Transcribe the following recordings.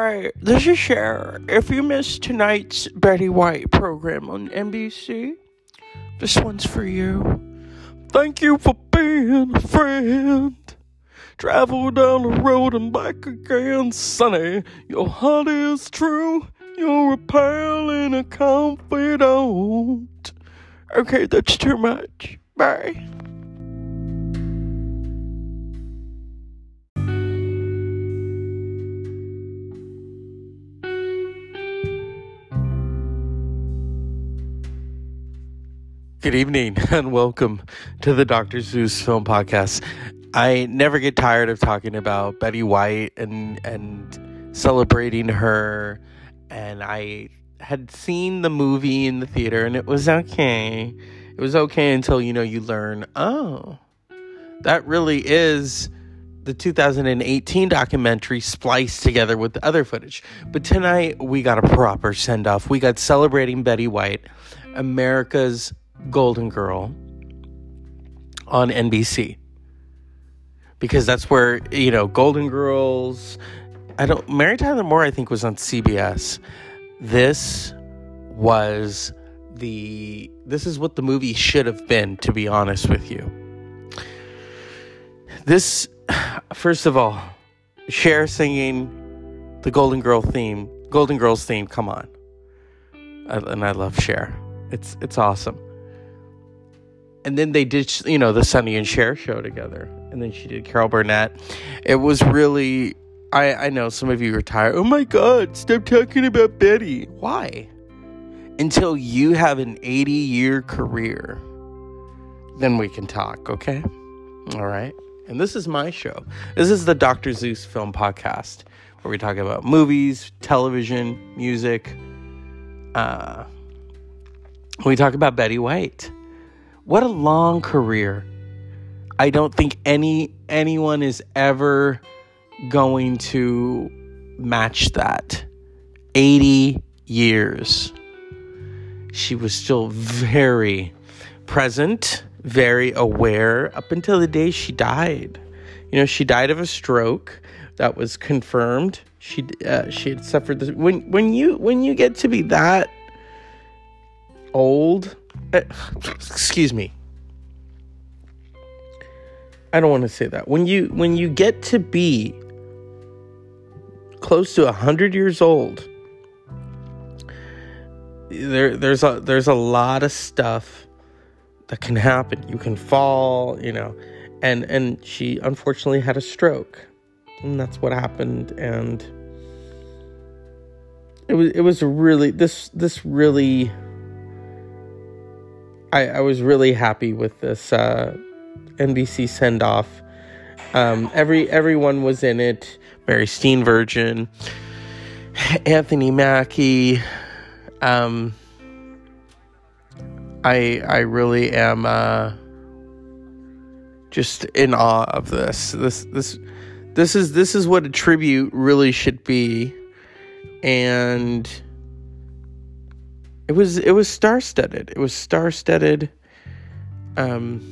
Hi, this is Cher. If you missed tonight's Betty White program on NBC, this one's for you. Thank you for being a friend. Travel down the road and back again, Sonny. Your heart is true. You're a pal and a confidant. Okay, that's too much. Bye. Good evening and welcome to the Dr. Zeus Film Podcast. I never get tired of talking about Betty White and and celebrating her and I had seen the movie in the theater and it was okay. It was okay until you know you learn, oh, that really is the 2018 documentary spliced together with the other footage. But tonight we got a proper send off. We got celebrating Betty White, America's Golden Girl on NBC. Because that's where, you know, Golden Girls, I don't, Mary Tyler Moore, I think, was on CBS. This was the, this is what the movie should have been, to be honest with you. This, first of all, Cher singing the Golden Girl theme, Golden Girls theme, come on. and I love Cher. It's, it's awesome and then they did you know the Sonny and Cher show together, and then she did Carol Burnett. It was really I I know some of you are tired. Oh my God! Stop talking about Betty. Why? Until you have an 80 year career, then we can talk. Okay. All right. And this is my show. This is the Dr. Zeus Film Podcast, where we talk about movies, television, music. Uh, we talk about Betty White. What a long career. I don't think any anyone is ever going to match that. 80 years. She was still very present, very aware up until the day she died. You know, she died of a stroke that was confirmed. She uh, she had suffered this when when you when you get to be that old uh, excuse me. I don't want to say that. When you when you get to be close to a hundred years old, there there's a there's a lot of stuff that can happen. You can fall, you know, and and she unfortunately had a stroke, and that's what happened. And it was it was really this this really I, I was really happy with this uh, NBC send off. Um, every everyone was in it. Mary Steenburgen, Anthony Mackie. Um, I I really am uh, just in awe of this. This this this is this is what a tribute really should be, and it was it was star studded. It was star studded. Um,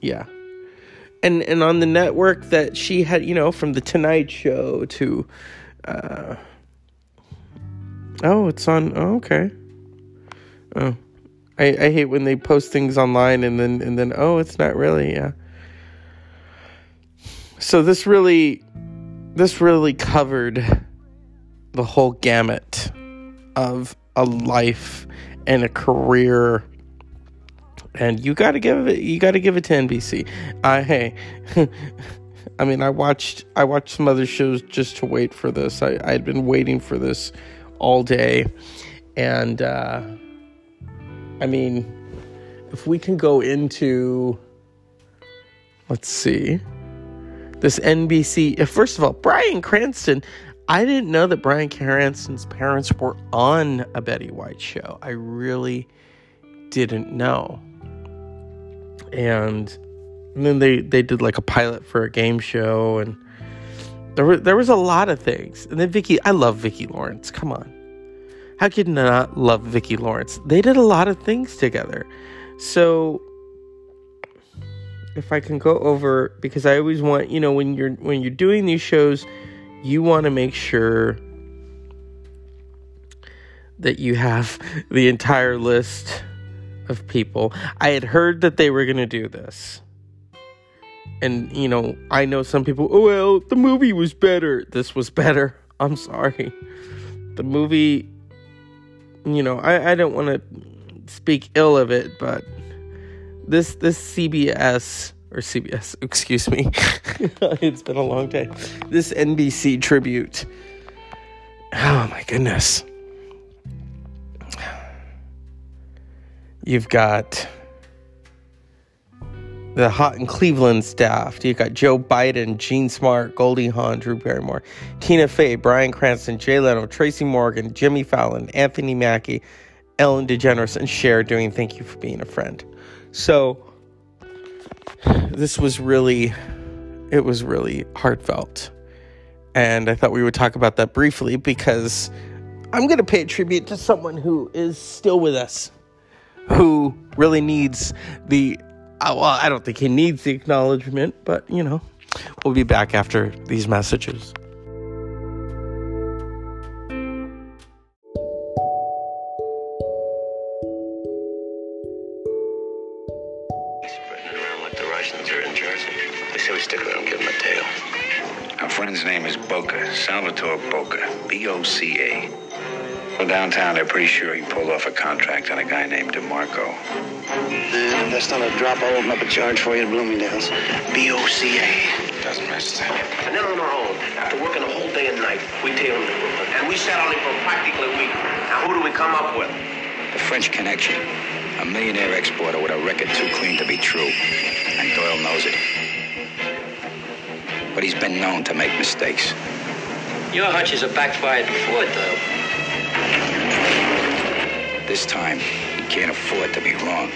yeah, and and on the network that she had, you know, from the Tonight Show to, uh, oh, it's on. Oh, okay. Oh, I I hate when they post things online and then and then oh, it's not really. Yeah. So this really, this really covered the whole gamut of a life and a career and you got to give it you got to give it to NBC. I hey I mean I watched I watched some other shows just to wait for this. I I had been waiting for this all day and uh I mean if we can go into let's see this NBC first of all Bryan Cranston I didn't know that Bryan Cranston's parents were on a Betty White show. I really didn't know. And, and then they, they did like a pilot for a game show and there were there was a lot of things. And then Vicki, I love Vicki Lawrence. Come on. How could you not love Vicki Lawrence? They did a lot of things together. So if I can go over because I always want, you know, when you're when you're doing these shows, you want to make sure that you have the entire list of people. I had heard that they were going to do this. And, you know, I know some people, oh, well, the movie was better. This was better. I'm sorry. The movie, you know, I, I don't want to speak ill of it, but this this CBS or CBS, excuse me. it's been a long day. This NBC tribute. Oh my goodness. You've got the Hot in Cleveland staff. You've got Joe Biden, Jean Smart, Goldie Hawn, Drew Barrymore, Tina Fey, Bryan Cranston, Jay Leno, Tracy Morgan, Jimmy Fallon, Anthony Mackie, Ellen DeGeneres, and Cher doing Thank You for Being a Friend. So this was really, it was really heartfelt. And I thought we would talk about that briefly because I'm going to pay tribute to someone who is still with us, who really needs the, uh, well, I don't think he needs the acknowledgement, but you know, we'll be back after these messages. Salvatore Boca, B-O-C-A. Well, downtown, they're pretty sure he pulled off a contract on a guy named DeMarco. Uh, that's not a drop. I'll open up a charge for you at Bloomingdale's. B-O-C-A. Doesn't register. And then on our own, after working a whole day and night, we tailed him to Brooklyn. And we sat on him for practically a week. Now, who do we come up with? The French Connection. A millionaire exporter with a record too clean to be true. And Doyle knows it. But he's been known to make mistakes. Your hunches have backfired before, Doyle. This time, he can't afford to be wrong.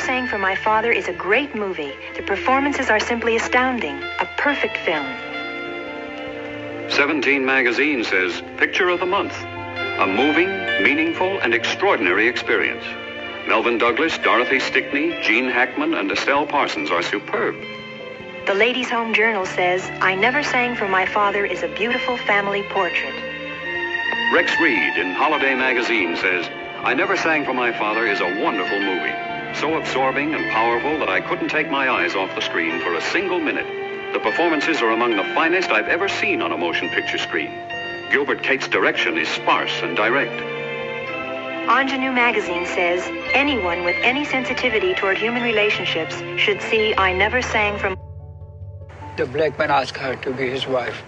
Sang for My Father is a great movie. The performances are simply astounding. A perfect film. 17 Magazine says Picture of the Month. A moving, meaningful, and extraordinary experience. Melvyn Douglas, Dorothy Stickney, Gene Hackman, and Estelle Parsons are superb. The Ladies' Home Journal says I Never Sang for My Father is a beautiful family portrait. Rex Reed in Holiday Magazine says I Never Sang for My Father is a wonderful movie so absorbing and powerful that I couldn't take my eyes off the screen for a single minute. The performances are among the finest I've ever seen on a motion picture screen. Gilbert Cates' direction is sparse and direct. Ingenue magazine says anyone with any sensitivity toward human relationships should see I Never Sang from. The black man asked her to be his wife.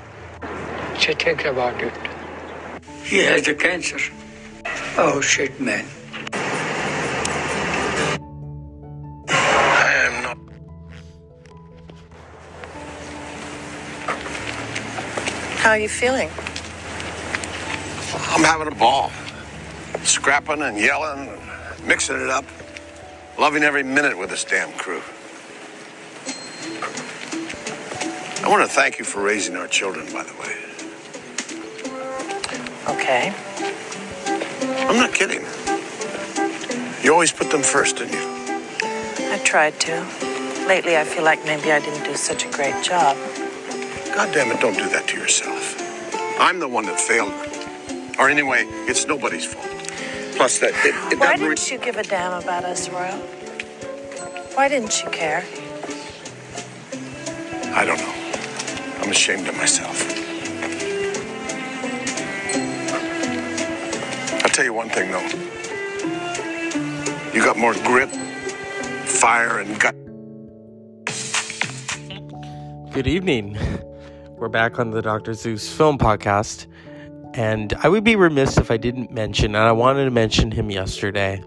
She thinks about it. He has the cancer. Oh shit, man. How are you feeling? I'm having a ball. Scrapping and yelling, and mixing it up. Loving every minute with this damn crew. I want to thank you for raising our children, by the way. Okay. I'm not kidding. You always put them first, didn't you? I tried to. Lately, I feel like maybe I didn't do such a great job. God damn it, don't do that to yourself. I'm the one that failed. Or anyway, it's nobody's fault. Plus, that it, it Why didn't you give a damn about us, Royal? Why didn't you care? I don't know. I'm ashamed of myself. I'll tell you one thing, though. You got more grit, fire, and gut. Good evening. We're back on the Dr. Zeus film podcast. And I would be remiss if I didn't mention, and I wanted to mention him yesterday.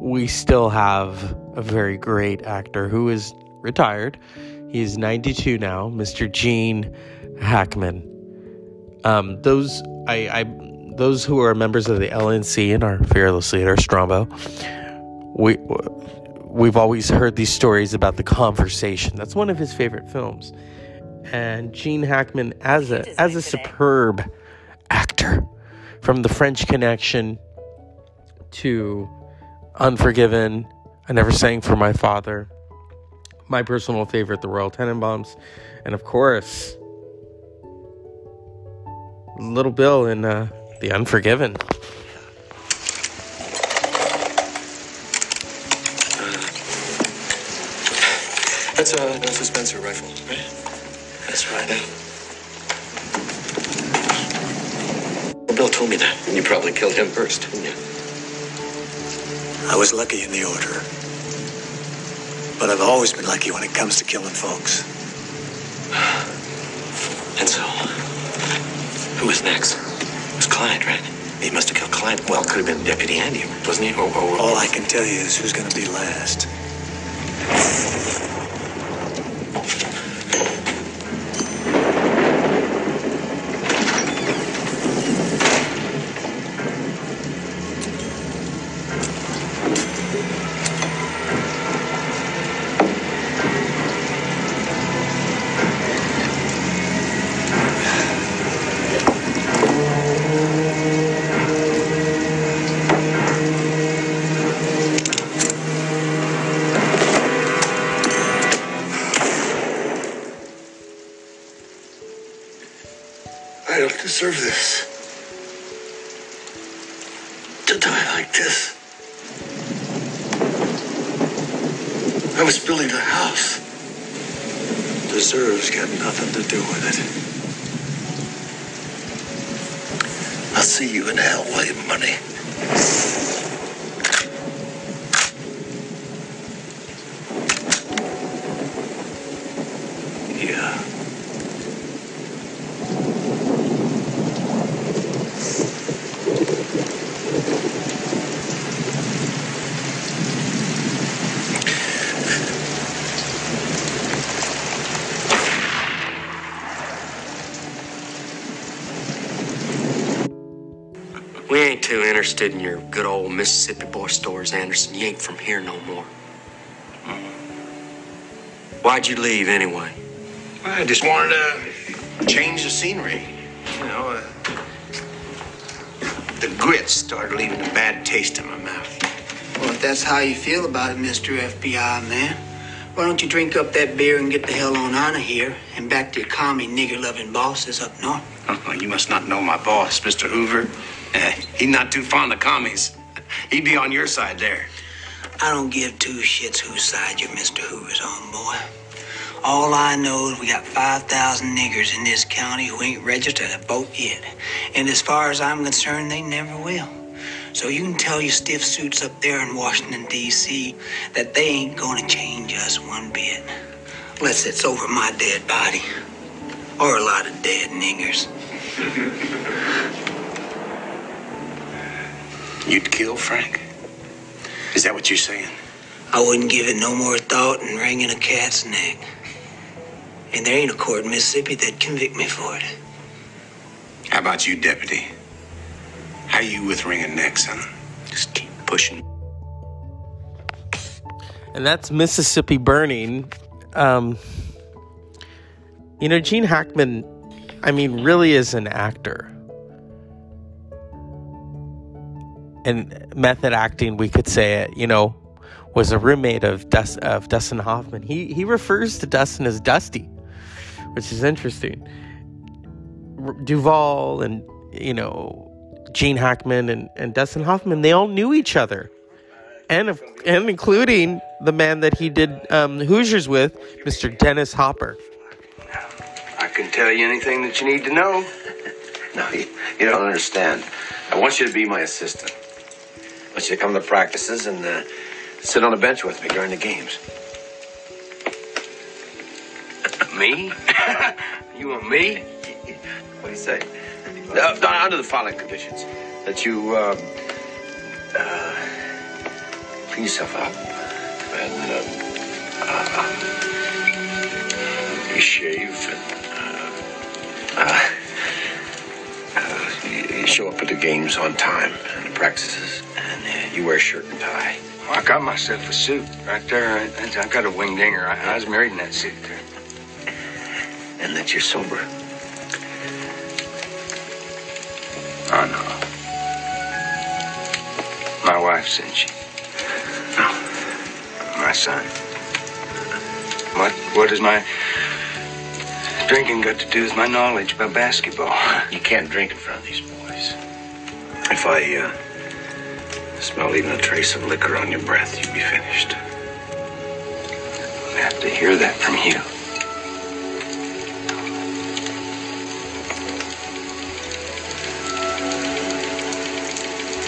we still have a very great actor who is retired. He's 92 now, Mr. Gene Hackman. Um, those I, I those who are members of the LNC and our fearless leader Strombo, we we've always heard these stories about the conversation. That's one of his favorite films. And Gene Hackman as a as a superb actor from the French Connection to Unforgiven, I Never Sang for My Father, my personal favorite, The Royal Tenenbaums, and of course, Little Bill in uh, The Unforgiven. That's a, that's a Spencer rifle, right? That's right. Bill told me that. and You probably killed him first, didn't you? I was lucky in the order. But I've always been lucky when it comes to killing folks. And so, who was next? It was Clyde, right? He must have killed Clyde. Well, could have been Deputy Andy, wasn't he? Or, or, All I can tell you is who's gonna be last. Nothing to do with it. I'll see you in hell have money. Yeah. We ain't too interested in your good old Mississippi boy stories, Anderson. You ain't from here no more. Why'd you leave anyway? I just wanted to change the scenery. You know, uh, the grits started leaving a bad taste in my mouth. Well, if that's how you feel about it, Mr. FBI man, why don't you drink up that beer and get the hell on out of here and back to your commie nigger loving bosses up north? Oh, you must not know my boss, Mr. Hoover. He's not too fond of commies. He'd be on your side there. I don't give two shits whose side your Mr. Hoover's on, boy. All I know is we got 5,000 niggers in this county who ain't registered to vote yet. And as far as I'm concerned, they never will. So you can tell your stiff suits up there in Washington, D.C. that they ain't gonna change us one bit. Unless it's over my dead body. Or a lot of dead niggers. You'd kill Frank? Is that what you're saying? I wouldn't give it no more thought than wringing a cat's neck. And there ain't a court in Mississippi that'd convict me for it. How about you, deputy? How you with ringing necks, son? Just keep pushing. and that's Mississippi Burning. Um, you know, Gene Hackman, I mean, really is an actor. And method acting, we could say it, you know, was a roommate of, Dus- of Dustin Hoffman. He, he refers to Dustin as Dusty, which is interesting. R- Duvall and, you know, Gene Hackman and, and Dustin Hoffman, they all knew each other and of, and including the man that he did um, Hoosiers with, Mr. Dennis Hopper. I can tell you anything that you need to know. No, you, you don't understand. I want you to be my assistant. I want you to come to practices and uh, sit on a bench with me during the games. Me? you want me? What do you say? Uh, under the following conditions: that you uh, uh, clean yourself up, and uh, uh, you shave, and uh, uh, uh, you, you show up at the games on time and the practices, you wear a shirt and tie. Well, I got myself a suit right there. I, I got a wing dinger. I, I was married in that suit there. And that you're sober. Oh, no. My wife said she. My son. What, what does my drinking got to do with my knowledge about basketball? You can't drink in front of these boys. If I uh, smell even a trace of liquor on your breath, you'd be finished. I have to hear that from you.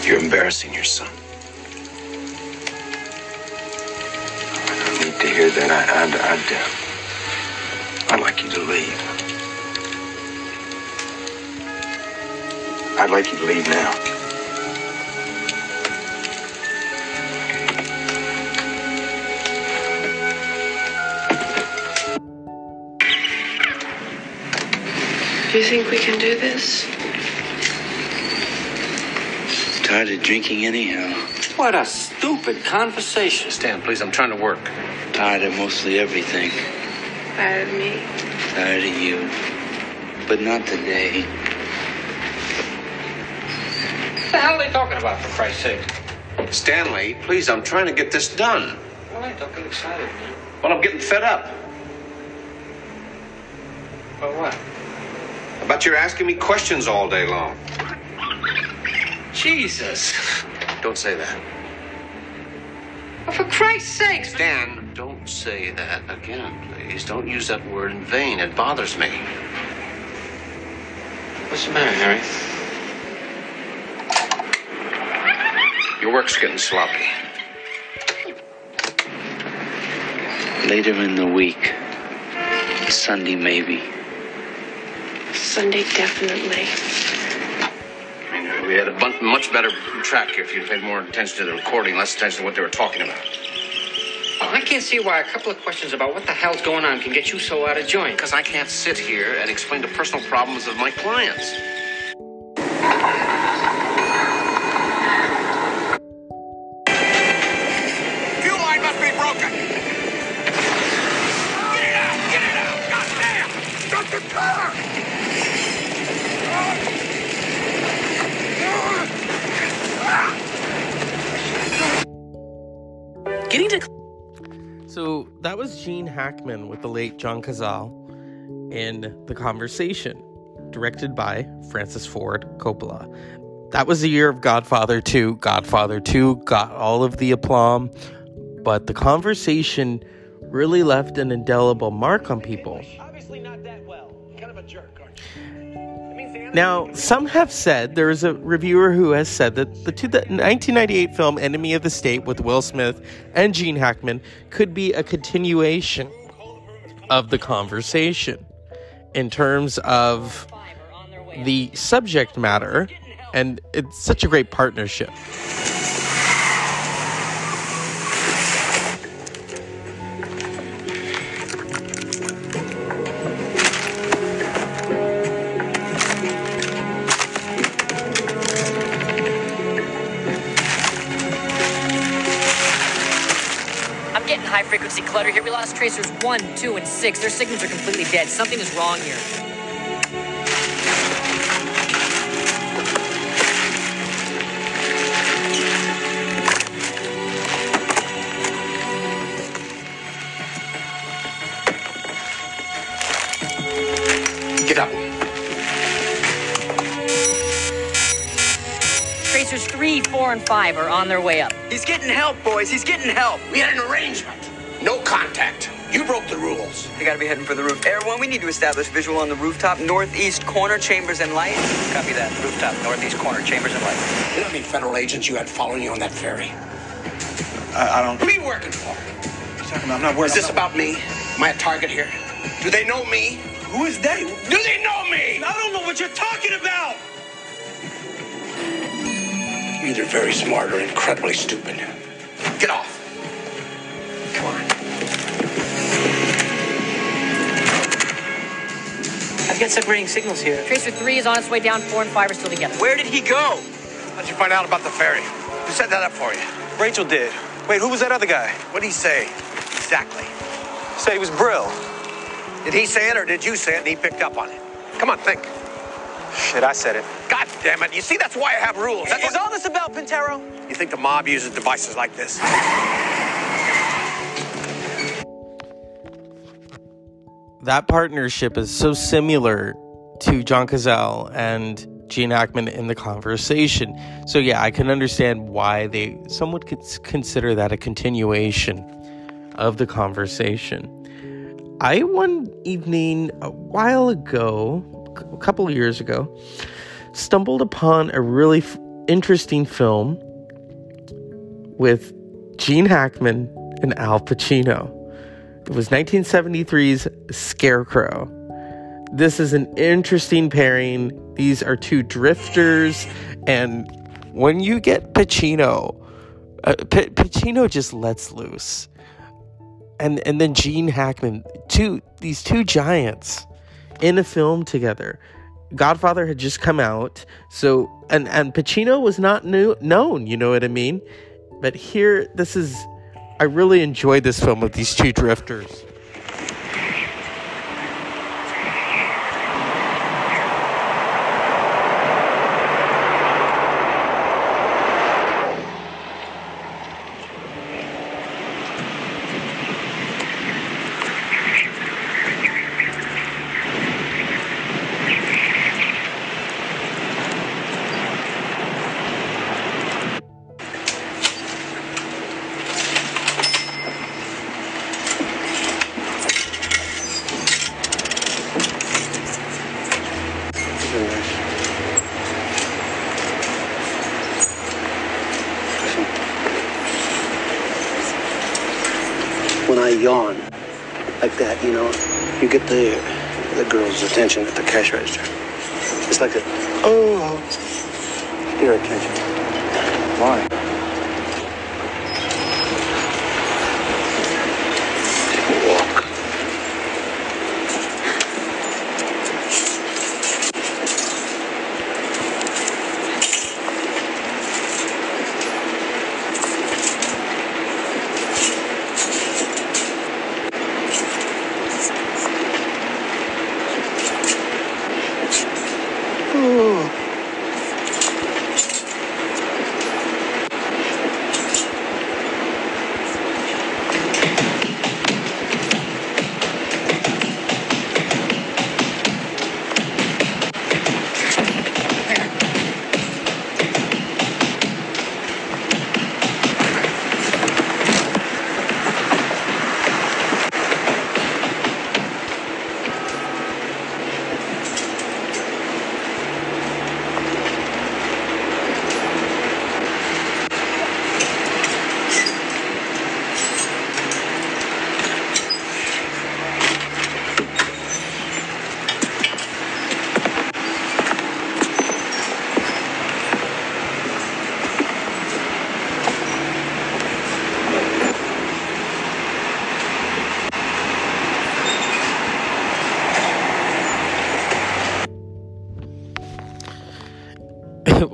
You're embarrassing your son. I don't need to hear that. I, I'd, I'd, uh, I'd like you to leave. I'd like you to leave now. You think we can do this? Tired of drinking anyhow. What a stupid conversation. Stan, please, I'm trying to work. Tired of mostly everything. Tired of me? Tired of you. But not today. What the hell are they talking about, for Christ's sake? Stanley, please, I'm trying to get this done. Well, I don't get excited, man. Well, I'm getting fed up. But what? About you're asking me questions all day long. Jesus. Don't say that. Well, for Christ's sake. Stan, don't say that again, please. Don't use that word in vain. It bothers me. What's the matter, Harry? Your work's getting sloppy. Later in the week. Sunday, maybe. Sunday, definitely. I mean, we had a bun- much better track here if you'd paid more attention to the recording, less attention to what they were talking about. Well, I can't see why a couple of questions about what the hell's going on can get you so out of joint. Because I can't sit here and explain the personal problems of my clients. That was Gene Hackman with the late John Cazale in The Conversation, directed by Francis Ford Coppola. That was the year of Godfather 2. Godfather 2 got all of the aplomb, but The Conversation really left an indelible mark on people. Now, some have said there is a reviewer who has said that the, 1998 film Enemy of the State with Will Smith and Gene Hackman could be a continuation of the conversation in terms of the subject matter, and it's such a great partnership. High frequency clutter here. We lost tracers one, two, and six. Their signals are completely dead. Something is wrong here. Get up. Tracers three, four, and five are on their way up. He's getting help, boys. He's getting help. We had an arrangement. No contact. You broke the rules. We gotta be heading for the roof. Air One, we need to establish visual on the rooftop, northeast corner, chambers and light. Copy that. Rooftop, northeast corner, chambers and light. You know how many federal agents you had following you on that ferry? I, I don't. Who are you working for? Talking about, I'm not worried. Is this about me? Am I a target here? Do they know me? Who is they? Do they know me? I don't know what you're talking about. You're either very smart or incredibly stupid. Get off. I've got separating signals here. Tracer 3 is on its way down, 4 and 5 are still together. Where did he go? How'd you find out about the ferry? Who set that up for you? Rachel did. Wait, who was that other guy? What'd he say? Exactly. Said he was Brill. Did he say it or did you say it and he picked up on it? Come on, think. Shit, I said it. God damn it. You see, that's why I have rules. That's Is all this about Pintero? You think the mob uses devices like this? That partnership is so similar to John Cazale and Gene Hackman in the conversation. So yeah, I can understand why they some would consider that a continuation of the conversation. I one evening a while ago, a couple of years ago, stumbled upon a really f- interesting film with Gene Hackman and Al Pacino. It was 1973's Scarecrow. This is an interesting pairing. These are two drifters, and when you get Pacino, uh, P- Pacino just lets loose, and and then Gene Hackman, two these two giants in a film together. Godfather had just come out, so and and Pacino was not new, known. You know what I mean? But here, this is. I really enjoyed this film with these two drifters. When I yawn like that, you know, you get the the girl's attention at the cash register. It's like a oh, your attention. Why?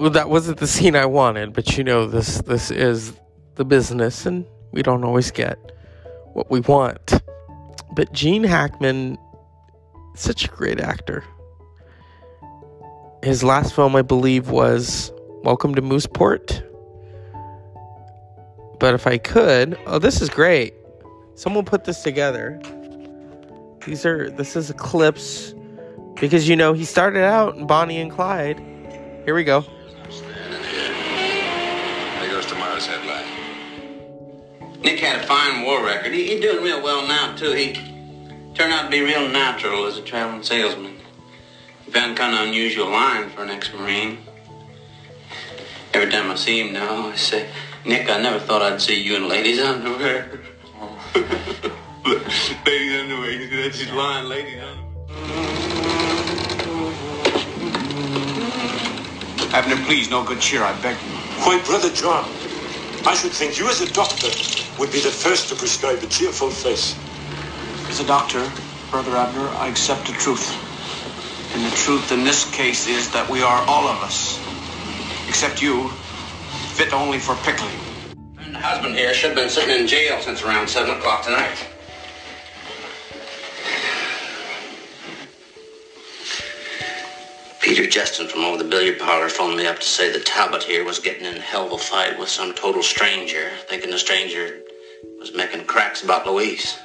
Well, that wasn't the scene I wanted, but you know, this this is the business, and we don't always get what we want. But Gene Hackman, such a great actor. His last film, I believe, was Welcome to Mooseport. But if I could, oh, this is great. Someone put this together. These are this is clips because you know he started out in Bonnie and Clyde. Here we go. There tomorrow's headline. Nick had a fine war record. He, he's doing real well now, too. He turned out to be real natural as a traveling salesman. He found kind of unusual line for an ex-Marine. Every time I see him now, I say, Nick, I never thought I'd see you in ladies' underwear. ladies' underwear. That's his line, ladies' underwear. Abner, please, no good cheer, I beg you. My brother John. I should think you, as a doctor, would be the first to prescribe a cheerful face. As a doctor, Brother Abner, I accept the truth. And the truth in this case is that we are all of us, except you, fit only for pickling. And the husband here should have been sitting in jail since around 7 o'clock tonight. Peter Justin from over the billiard parlor phoned me up to say that Talbot here was getting in a hell of a fight with some total stranger, thinking the stranger was making cracks about Louise.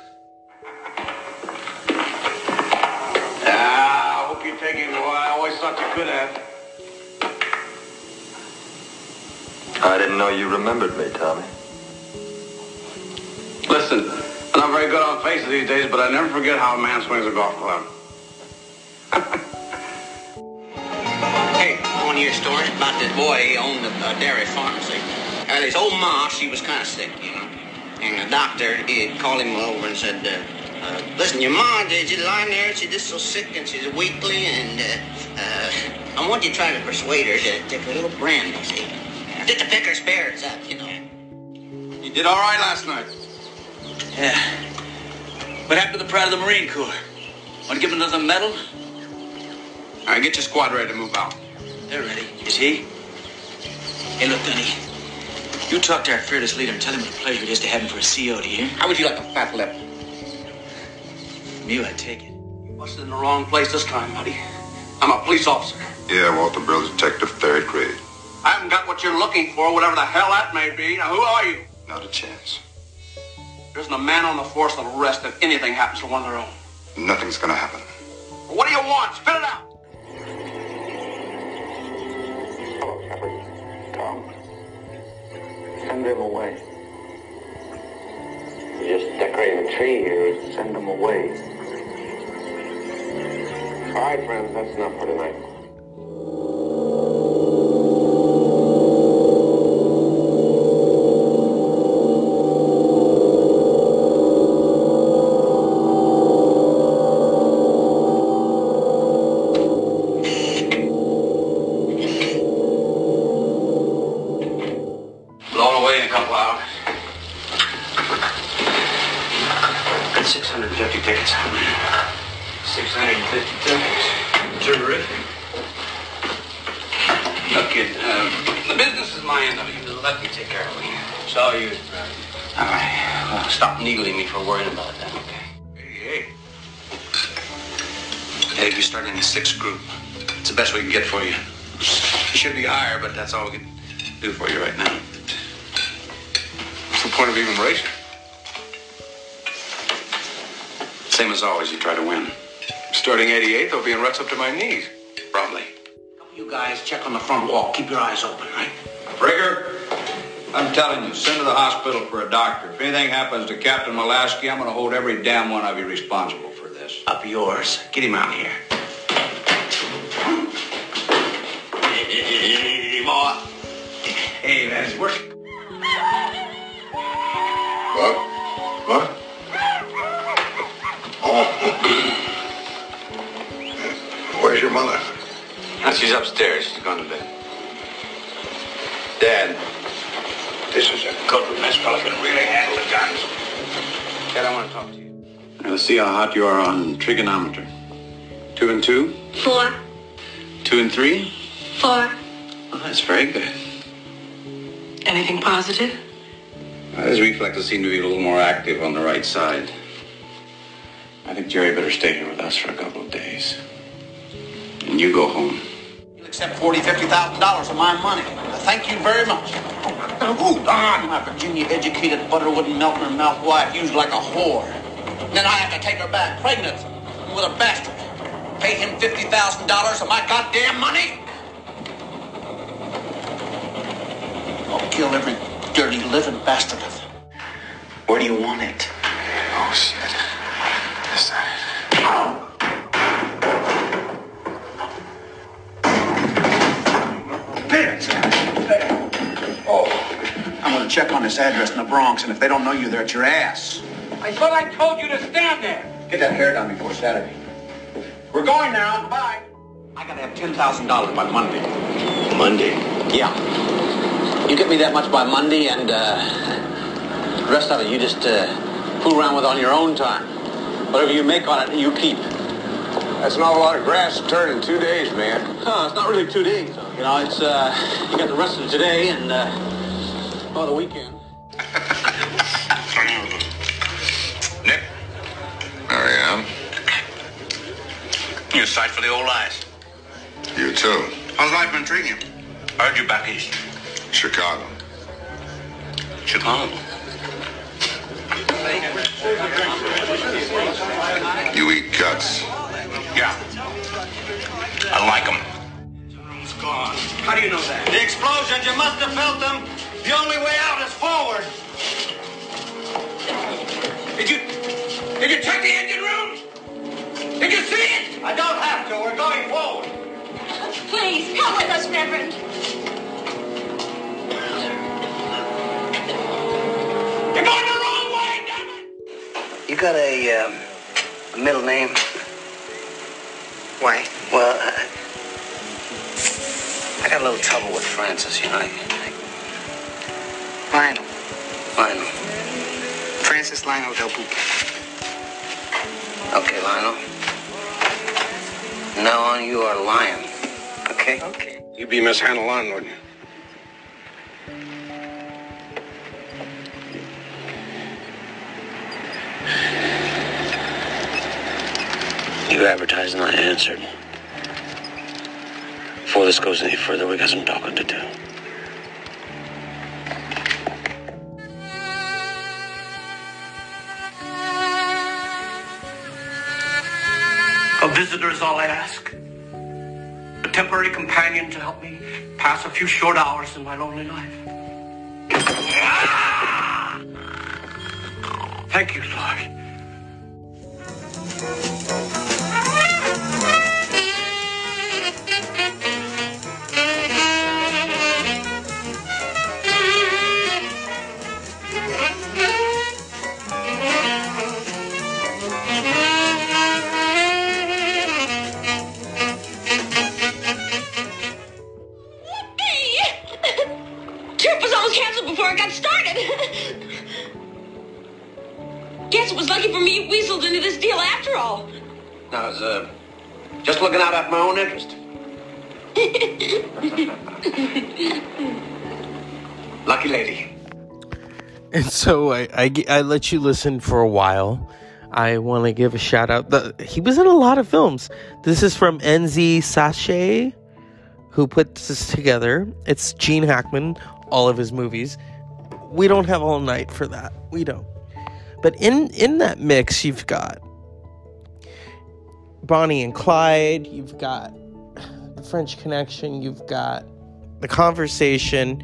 Ah, I hope you take it, boy. I always thought you could have. I didn't know you remembered me, Tommy. Listen, I'm not very good on faces these days, but I never forget how a man swings a golf club. Hey, I want to hear story about this boy. He owned a, a dairy pharmacy. And his old ma, she was kind of sick, you know. And the doctor, he called him over and said, uh, uh, listen, your ma, did you lying there? She's just so sick and she's weakly and uh, uh, I want you to try to persuade her to take a little brandy, see? Just to pick her spirits up, you know. You did all right last night. Yeah. What happened to the Pride of the Marine Corps? Want to give him another medal? All right, get your squad ready to move out. They're ready. Is he? Hey, look, Dunny. You talk to our fearless leader and tell him what a pleasure it is to have him for a CO, do you hear? How would you like a fat lip? From you, I take it. You busted in the wrong place this time, buddy. I'm a police officer. Yeah, Walter Bill's detective, third grade. I haven't got what you're looking for, whatever the hell that may be. Now, who are you? Not a chance. There isn't a man on the force that'll rest if anything happens to one of their own. Nothing's gonna happen. What do you want? Spit it out. Send him away. We're just decorate the tree here. Send him away. All right, friends, that's enough for tonight. Hospital for a doctor. If anything happens to Captain Molaski, I'm going to hold every damn one of you responsible for this. Up yours. Get him out of here. Hey, boy. Hey, man, it's working. What? What? Oh. Where's your mother? No, she's upstairs. She's gone to bed. Dad. This is a good one. This fella can really handle the guns. Ted, I want to talk to you. Now, let's see how hot you are on trigonometry. Two and two, Four. two and three. Four. Oh, that's very good. Anything positive? Now, his reflexes seem to be a little more active on the right side. I think Jerry better stay here with us for a couple of days. And you go home. You'll accept forty, fifty thousand dollars of my money. Thank you very much. Ooh, darn, my Virginia-educated butter wouldn't melt in her mouth wife used like a whore. Then I have to take her back pregnant with a bastard. Pay him fifty thousand dollars of my goddamn money. I'll kill every dirty living bastard of them. Where do you want it? Oh, shit. This side. I'm gonna check on this address in the Bronx, and if they don't know you, they're at your ass. I thought I told you to stand there. Get that hair done before Saturday. We're going now. Goodbye. I gotta have ten thousand dollars by Monday. Monday. Yeah. You get me that much by Monday, and uh, the rest of it you just uh, fool around with on your own time. Whatever you make on it, you keep. That's an awful lot of grass to turn in two days, man. Huh, it's not really two days. though. You know, it's uh, you got the rest of today and uh, oh, the weekend. Nick, There I am. you a sight for the old eyes. You too. How's life been treating you? I heard you back east. Chicago. Chicago. You eat guts. Yeah. I like them. It's gone. How do you know that? The explosions, you must have felt them. The only way out is forward. Did you did you check the engine room? Did you see it? I don't have to. We're going forward. Please, come with us, Reverend. You're going the wrong way, damn it! You got a, um, middle name? Why? Well, I, I got a little trouble with Francis, you know. I, Lionel. Lionel. Francis Lionel Delbuchi. Okay, Lionel. Now on, you are Lion. Okay? Okay. You'd be Miss Hannah Lund, wouldn't you? You advertised and I answered. Before this goes any further, we got some talking to do. A visitor is all I ask. A temporary companion to help me pass a few short hours in my lonely life. Ah! Thank you, Lord. My own interest. Lucky lady. And so I I let you listen for a while. I want to give a shout out. The, he was in a lot of films. This is from NZ Sachet, who put this together. It's Gene Hackman, all of his movies. We don't have all night for that. We don't. But in in that mix, you've got Bonnie and Clyde. You've got the French Connection. You've got the Conversation.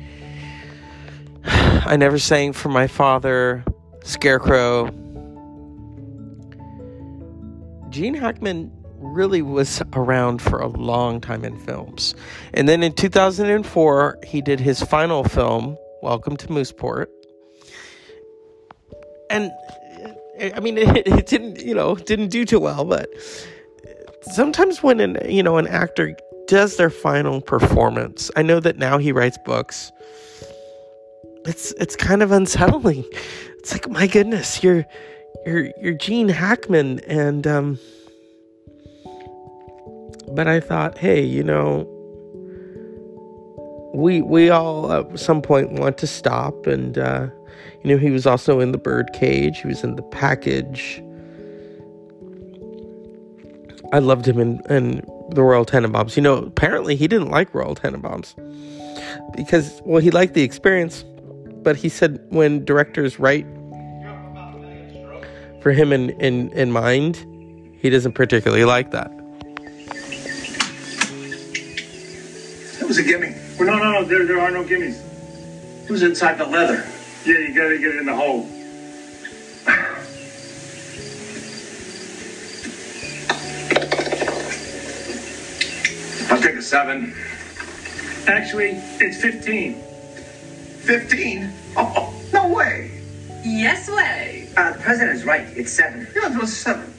I never sang for my father. Scarecrow. Gene Hackman really was around for a long time in films. And then in 2004, he did his final film, Welcome to Mooseport. And I mean, it, it didn't, you know, didn't do too well, but sometimes when an, you know, an actor does their final performance, I know that now he writes books. It's it's kind of unsettling. It's like, my goodness, you're you're you're Gene Hackman and um but I thought, hey, you know, we we all at some point want to stop and uh you know he was also in the birdcage he was in the package i loved him in, in the royal tenenbaums you know apparently he didn't like royal tenenbaums because well he liked the experience but he said when directors write for him in in, in mind he doesn't particularly like that That was a gimme. Well, no, no, no. There, there are no gimmies. Was inside the leather. Yeah, you gotta get it in the hole. I'll take a seven. Actually, it's 15. 15? Oh, no way. Yes way. Uh, the president is right. It's seven. Yeah, it was seven.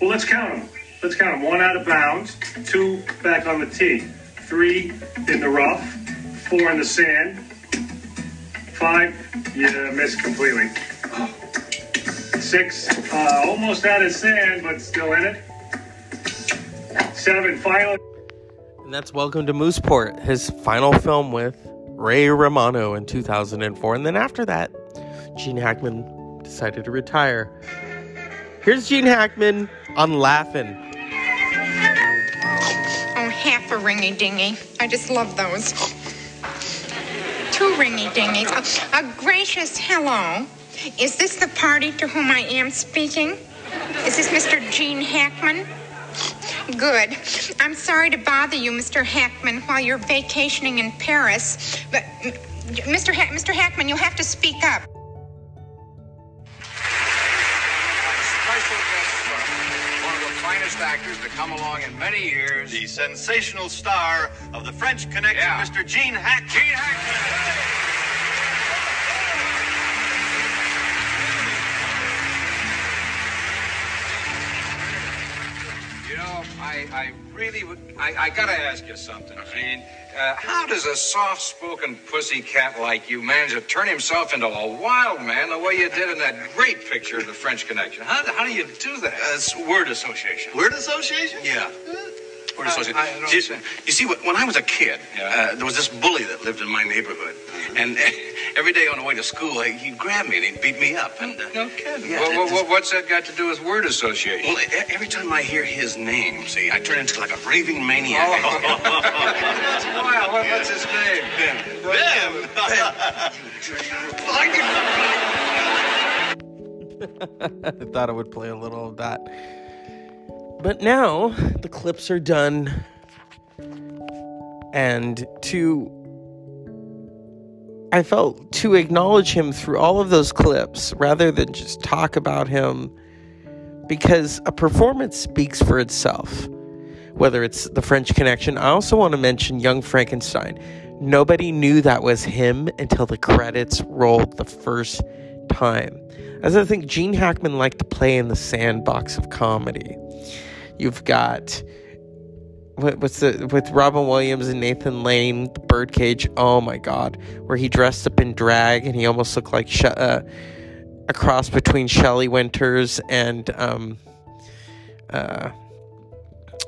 Well, let's count them. Let's count them. One out of bounds, two back on the tee, three in the rough, four in the sand, Five, you missed completely. Six, uh, almost out of sand, but still in it. Seven, final. And that's Welcome to Mooseport, his final film with Ray Romano in 2004. And then after that, Gene Hackman decided to retire. Here's Gene Hackman on Laugh-In. Oh, half a ringy dingy. I just love those. Two ringy dingies. A, a gracious hello. Is this the party to whom I am speaking? Is this Mr. Gene Hackman? Good. I'm sorry to bother you, Mr. Hackman, while you're vacationing in Paris. But, Mr. Ha- Mr. Hackman, you'll have to speak up. Special guest star, one of the finest actors to come along in many years. The sensational star of the French Connection, Mr. Gene Hackman. Gene Hackman. I, I really would. I, I gotta ask you something, Gene. Uh, how does a soft-spoken pussy cat like you manage to turn himself into a wild man the way you did in that great picture of the French Connection? How, how do you do that? It's word association. Word association? Yeah. Word I- association. I don't you, understand. you see, when I was a kid, uh, there was this bully that lived in my neighborhood. Mm-hmm. And every day on the way to school, he- he'd grab me and he'd beat me up. And, uh, No kidding. Yeah, Well, well, just- what's that got to do with word association? Well, every time I hear his name, see, I turn into like a raving maniac. That's wild. What- What's his name? Ben. I thought I would play a little of that. But now the clips are done. And to. I felt to acknowledge him through all of those clips rather than just talk about him because a performance speaks for itself. Whether it's the French Connection, I also want to mention Young Frankenstein. Nobody knew that was him until the credits rolled the first time. As I think Gene Hackman liked to play in the sandbox of comedy. You've got what, what's the with Robin Williams and Nathan Lane, the Birdcage. Oh my God, where he dressed up in drag and he almost looked like She- uh, a cross between Shelley Winters and um, uh,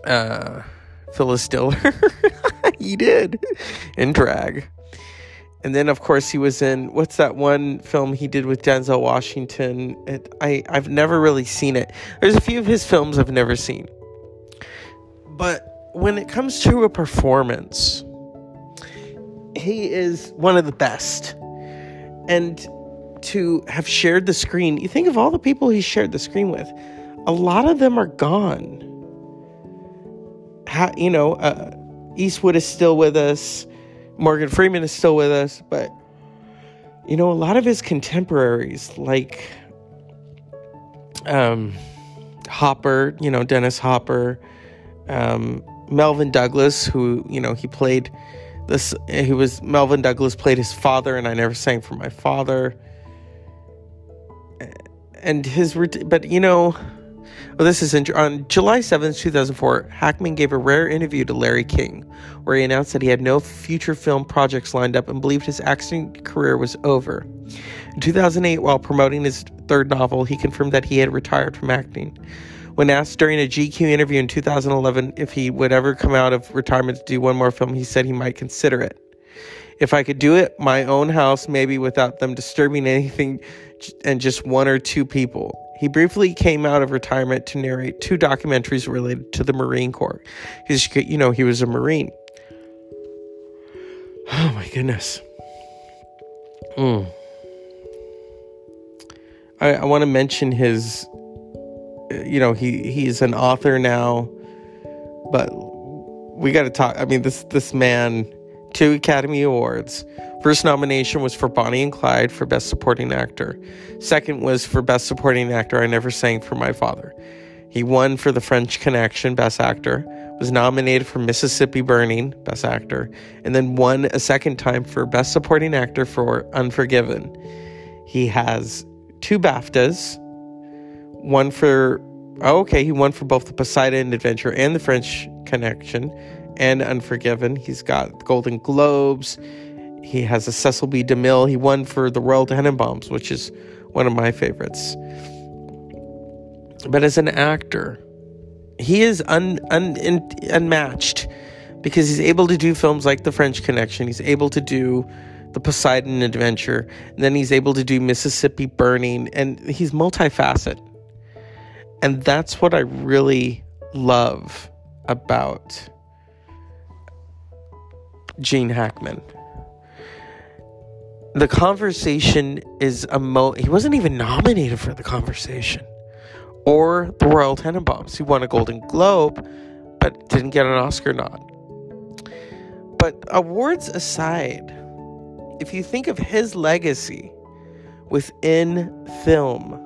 uh, Phyllis Diller. he did in drag. And then, of course, he was in what's that one film he did with Denzel Washington? It, I I've never really seen it. There's a few of his films I've never seen, but when it comes to a performance, he is one of the best. And to have shared the screen, you think of all the people he shared the screen with, a lot of them are gone. Ha, you know, uh, Eastwood is still with us. Morgan Freeman is still with us, but you know, a lot of his contemporaries, like um, Hopper, you know, Dennis Hopper, um, Melvyn Douglas, who you know he played this. He was Melvyn Douglas played his father, and I never sang for my father. And his, but you know, well, this is in, on July 7th, 2004. Hackman gave a rare interview to Larry King, where he announced that he had no future film projects lined up and believed his acting career was over. In 2008, while promoting his third novel, he confirmed that he had retired from acting. When asked during a GQ interview in 2011 if he would ever come out of retirement to do one more film, he said he might consider it. If I could do it, my own house, maybe without them disturbing anything and just one or two people. He briefly came out of retirement to narrate two documentaries related to the Marine Corps. Because, you know, he was a Marine. Oh my goodness. Mm. I, I want to mention his, you know, he he's an author now, but we got to talk. I mean, this this man, two Academy Awards. First nomination was for Bonnie and Clyde for Best Supporting Actor. Second was for Best Supporting Actor. I never sang for my father. He won for The French Connection, Best Actor. Was nominated for Mississippi Burning, Best Actor, and then won a second time for Best Supporting Actor for Unforgiven. He has two BAFTAs. One for oh, okay, he won for both the Poseidon Adventure and the French Connection and Unforgiven. He's got Golden Globes. he has a Cecil B. DeMille. He won for the Royal Tenenbaums, which is one of my favorites. But as an actor, he is un, un, un, unmatched because he's able to do films like The French Connection. He's able to do The Poseidon Adventure. And then he's able to do Mississippi Burning. And he's multifaceted. And that's what I really love about Gene Hackman. The conversation is a mo. He wasn't even nominated for the conversation or the Royal Tenenbaums. He won a Golden Globe, but didn't get an Oscar nod. But awards aside, if you think of his legacy within film,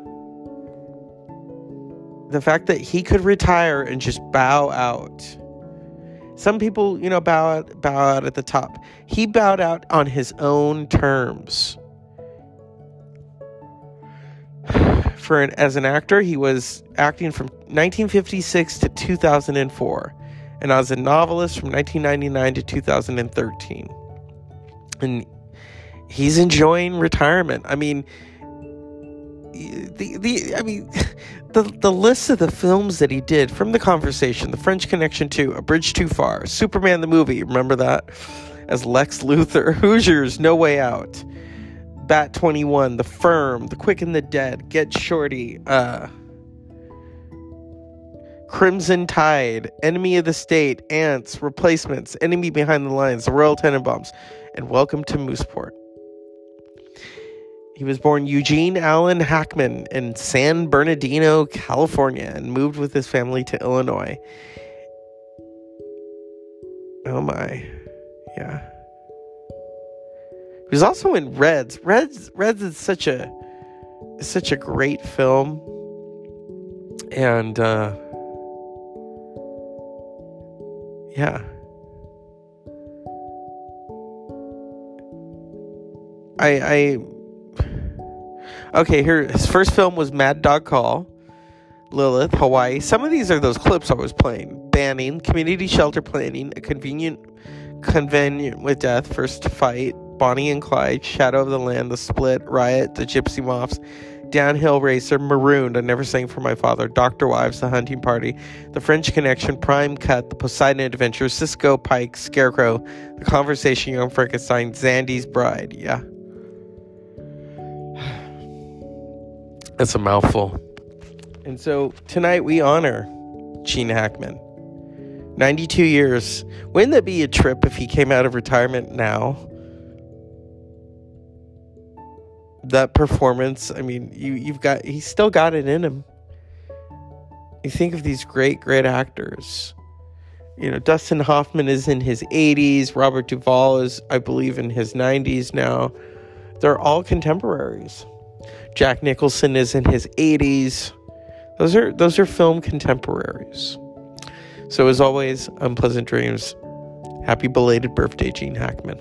the fact that he could retire and just bow out. Some people, you know, bow out, bow out at the top. He bowed out on his own terms. For an, as an actor, he was acting from 1956 to 2004, and as a novelist from 1999 to 2013. And he's enjoying retirement. I mean, the the I mean the the list of the films that he did from the conversation, The French Connection 2, A Bridge Too Far, Superman the movie, remember that? As Lex Luthor, Hoosiers, No Way Out, Bat 21, The Firm, The Quick and the Dead, Get Shorty, uh Crimson Tide, Enemy of the State, Antz, Replacements, Enemy Behind the Lines, The Royal Tenenbaums, and Welcome to Mooseport. He was born Eugene Allen Hackman in San Bernardino, California, and moved with his family to Illinois. Oh my. Yeah. He was also in Reds. Reds Reds is such a such a great film. And uh yeah. I I Okay, here his first film was Mad Dog Coll, Lilith, Hawaii. Some of these are those clips I was playing. Banning, Community Shelter Planning, A Convenient Convenient with Death, First Fight, Bonnie and Clyde, Shadow of the Land, The Split, Riot, The Gypsy Moths, Downhill Racer, Marooned, I Never Sang for My Father, Doctor Wives, The Hunting Party, The French Connection, Prime Cut, The Poseidon Adventure, Cisco Pike, Scarecrow, The Conversation, Young Frankenstein, Zandy's Bride. Yeah. That's a mouthful. And so tonight we honor Gene Hackman. 92 years. Wouldn't that be a trip if he came out of retirement now? That performance, I mean, you you've got he's still got it in him. You think of these great, great actors. You know, Dustin Hoffman is in his 80s, Robert Duvall is, I believe, in his 90s now. They're all contemporaries. Jack Nicholson is in his 80s. Those are those are film contemporaries. So as always, unpleasant dreams. Happy belated birthday, Gene Hackman.